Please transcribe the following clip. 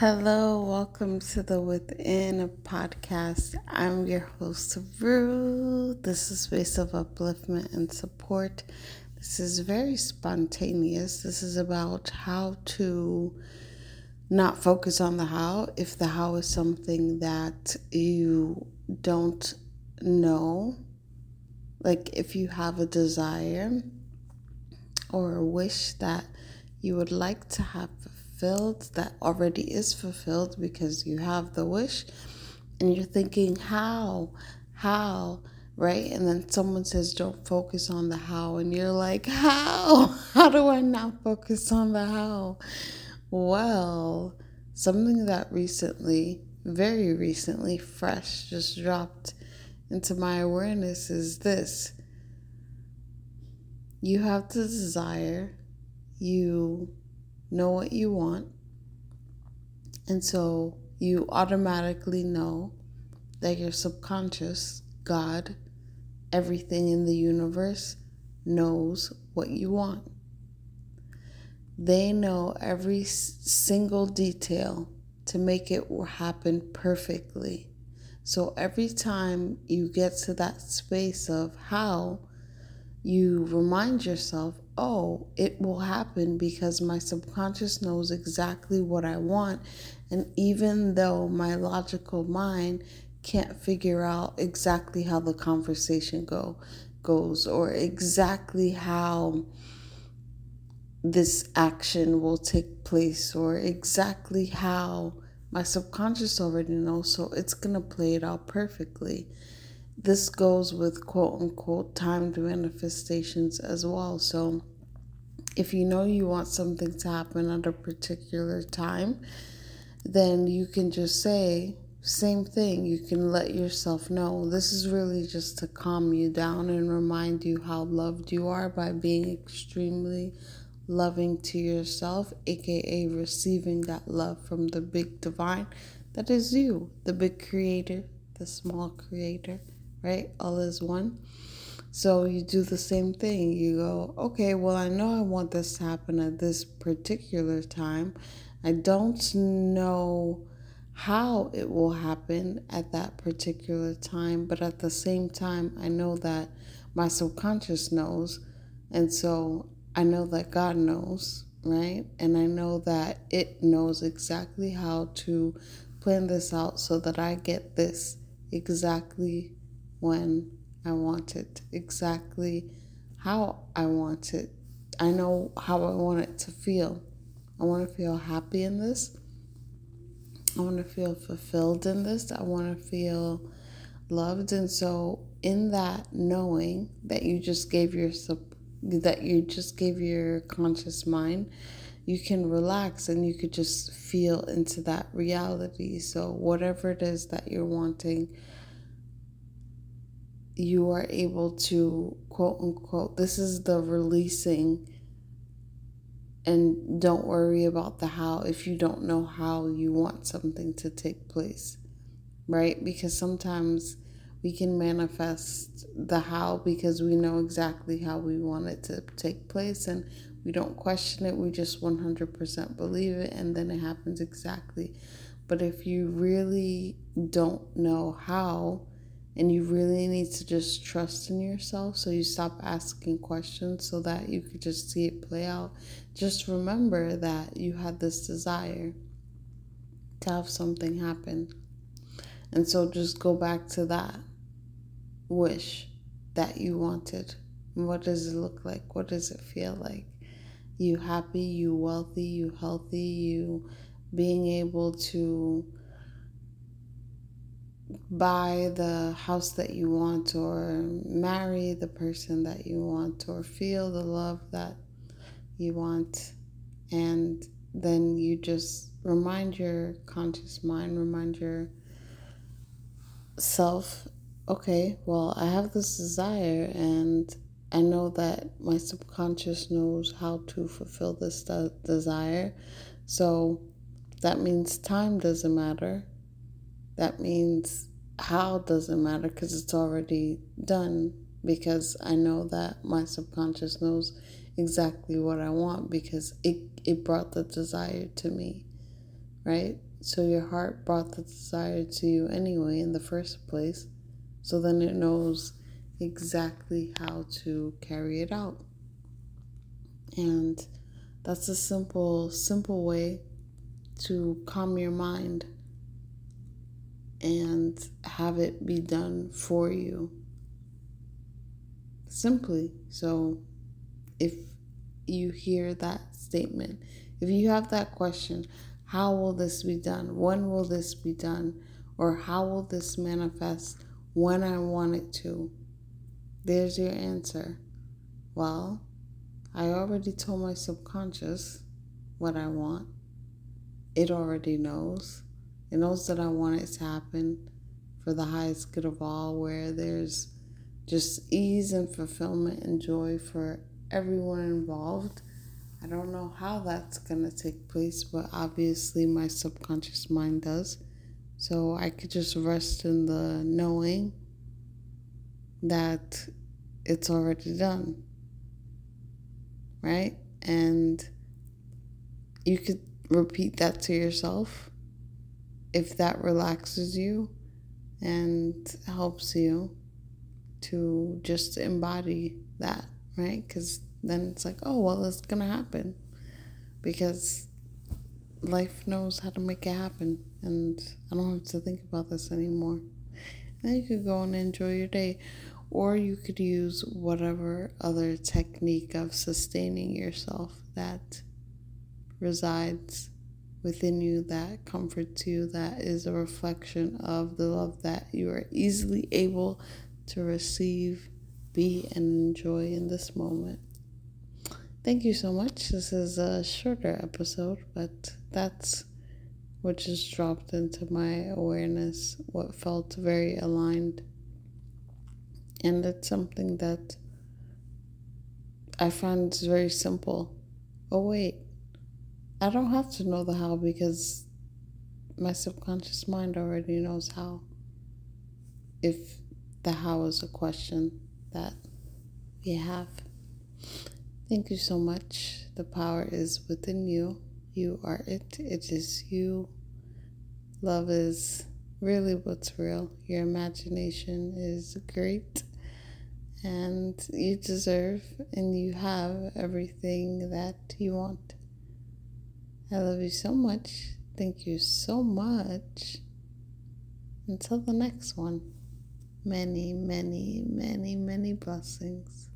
Hello, welcome to the Within podcast. I'm your host, Rue. This is space of upliftment and support. This is very spontaneous. This is about how to not focus on the how. If the how is something that you don't know, like if you have a desire or a wish that you would like to have fulfilled that already is fulfilled because you have the wish and you're thinking how? How? Right? And then someone says don't focus on the how and you're like how? How do i not focus on the how? Well something that recently very recently fresh just dropped into my awareness is this. You have the desire. You know what you want. And so you automatically know that your subconscious, God, everything in the universe knows what you want. They know every single detail to make it happen perfectly. So every time you get to that space of how, you remind yourself, oh, it will happen because my subconscious knows exactly what I want. And even though my logical mind can't figure out exactly how the conversation go goes or exactly how this action will take place or exactly how my subconscious already knows so it's going to play it out perfectly this goes with quote unquote timed manifestations as well. So, if you know you want something to happen at a particular time, then you can just say, same thing. You can let yourself know. This is really just to calm you down and remind you how loved you are by being extremely loving to yourself, aka receiving that love from the big divine that is you, the big creator, the small creator right? All is one. So you do the same thing. You go, okay, well, I know I want this to happen at this particular time. I don't know how it will happen at that particular time, but at the same time, I know that my subconscious knows. And so I know that God knows, right? And I know that it knows exactly how to plan this out so that I get this exactly when I want it, exactly how I want it. I know how I want it to feel. I want to feel happy in this. I want to feel fulfilled in this. I want to feel loved. And so, in that knowing that you just gave your that you just gave your conscious mind, you can relax and you could just feel into that reality. So, whatever it is that you're wanting you are able to quote unquote this is the releasing and don't worry about the how if you don't know how you want something to take place right? Because sometimes we can manifest the how because we know exactly how we want it to take place and we don't question it we just 100% believe it and then it happens exactly. But if you really don't know how and you really need to just trust in yourself so you stop asking questions so that you could just see it play out. Just remember that you had this desire to have something happen. And so just go back to that wish that you wanted. What does it look like? What does it feel like? You happy, you wealthy, you healthy, you being able to buy the house that you want or marry the person that you want or feel the love that you want. And then you just remind your conscious mind remind your self okay well i have this desire and i know that my subconscious knows how to fulfill this de- desire. So that means time doesn't matter that means how doesn't matter because it's already done because I know that my subconscious knows exactly what I want because it, it brought the desire to me, right? So your heart brought the desire to you anyway in the first place. So then it knows exactly how to carry it out. And that's a simple, simple way to calm your mind and have it be done for you. Simply. So if you hear that statement, if you have that question, how will this be done? When will this be done? Or how will this manifest when I want it to? There's your answer. Well, I already told my subconscious what I want. It already knows. It knows that I want it to happen for the highest good of all, where there's just ease and fulfillment and joy for everyone involved. I don't know how that's going to take place, but obviously my subconscious mind does. So I could just rest in the knowing that it's already done. Right? And you could repeat that to yourself if that relaxes you and helps you to just embody that, right? Because then it's like, oh, well, it's going to happen because life knows how to make it happen and I don't have to think about this anymore. And you could go and enjoy your day, or you could use whatever other technique of sustaining yourself that resides within you, that comforts you, that is a reflection of the love that you are easily able to receive, be, and enjoy in this moment. Thank you so much. This is a shorter episode, but that's what just dropped into my awareness, what felt very aligned. And it's something that I find is very simple. Oh, wait, I don't have to know the how because my subconscious mind already knows how. If the how is a question that we have. Thank you so much. The power is within you. You are it. It is you. Love is really what's real. Your imagination is great. And you deserve and you have everything that you want. I love you so much. Thank you so much. Until the next one, many, many, many, many blessings.